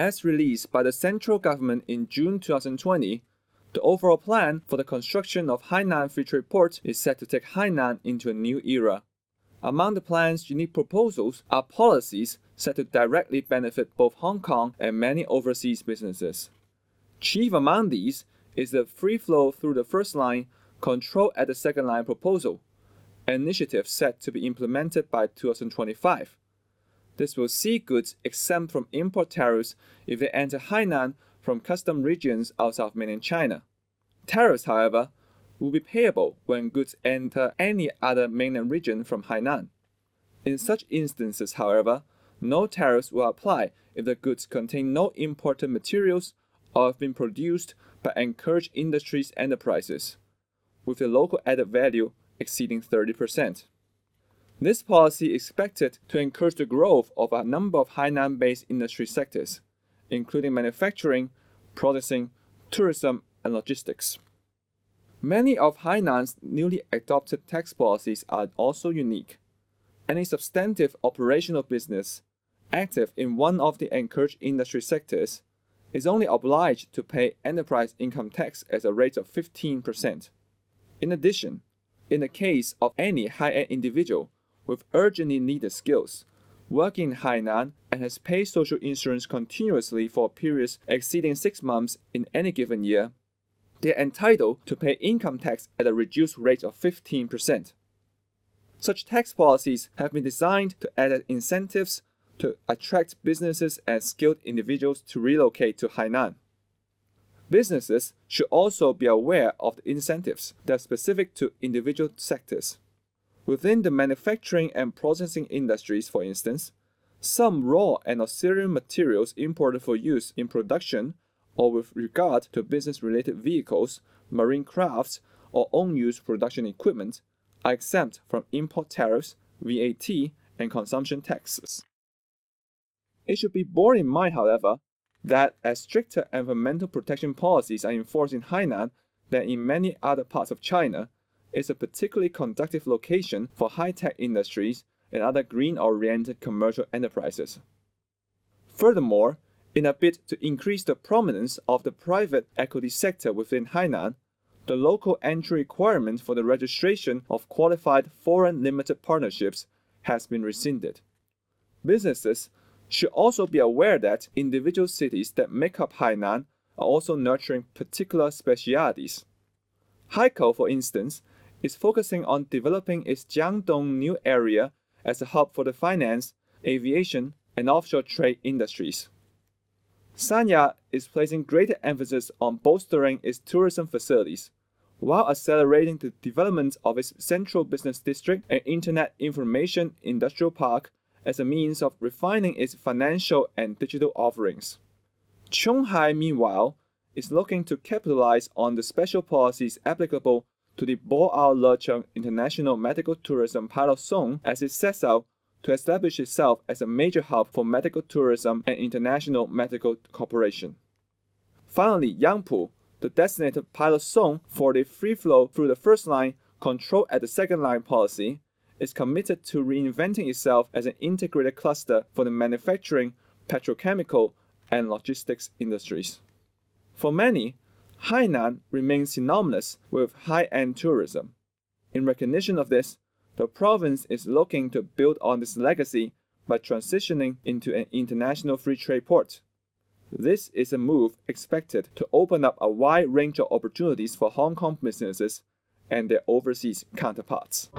As released by the central government in June 2020, the overall plan for the construction of Hainan Free Trade Port is set to take Hainan into a new era. Among the plan's unique proposals are policies set to directly benefit both Hong Kong and many overseas businesses. Chief among these is the free flow through the first line, control at the second line proposal, an initiative set to be implemented by 2025. This will see goods exempt from import tariffs if they enter Hainan from custom regions outside of mainland China. Tariffs, however, will be payable when goods enter any other mainland region from Hainan. In such instances, however, no tariffs will apply if the goods contain no imported materials or have been produced by encouraged industries enterprises, with the local added value exceeding 30%. This policy is expected to encourage the growth of a number of Hainan based industry sectors, including manufacturing, processing, tourism, and logistics. Many of Hainan's newly adopted tax policies are also unique. Any substantive operational business active in one of the encouraged industry sectors is only obliged to pay enterprise income tax at a rate of 15%. In addition, in the case of any high end individual with urgently needed skills, working in Hainan and has paid social insurance continuously for periods exceeding six months in any given year, they are entitled to pay income tax at a reduced rate of 15%. Such tax policies have been designed to add incentives to attract businesses and skilled individuals to relocate to Hainan. Businesses should also be aware of the incentives that are specific to individual sectors. Within the manufacturing and processing industries, for instance, some raw and auxiliary materials imported for use in production or with regard to business related vehicles, marine crafts, or own use production equipment are exempt from import tariffs, VAT, and consumption taxes. It should be borne in mind, however, that as stricter environmental protection policies are enforced in Hainan than in many other parts of China, it's a particularly conducive location for high tech industries and other green oriented commercial enterprises. Furthermore, in a bid to increase the prominence of the private equity sector within Hainan, the local entry requirement for the registration of qualified foreign limited partnerships has been rescinded. Businesses should also be aware that individual cities that make up Hainan are also nurturing particular specialities. Haikou, for instance, is focusing on developing its Jiangdong new area as a hub for the finance, aviation, and offshore trade industries. Sanya is placing greater emphasis on bolstering its tourism facilities, while accelerating the development of its central business district and internet information industrial park as a means of refining its financial and digital offerings. Qionghai, meanwhile, is looking to capitalize on the special policies applicable to the Bo Ao Lecheng International Medical Tourism Pilot Zone as it sets out to establish itself as a major hub for medical tourism and international medical cooperation. Finally, Yangpu, the designated pilot zone for the free flow through the first line, control at the second line policy, is committed to reinventing itself as an integrated cluster for the manufacturing, petrochemical, and logistics industries. For many, Hainan remains synonymous with high end tourism. In recognition of this, the province is looking to build on this legacy by transitioning into an international free trade port. This is a move expected to open up a wide range of opportunities for Hong Kong businesses and their overseas counterparts.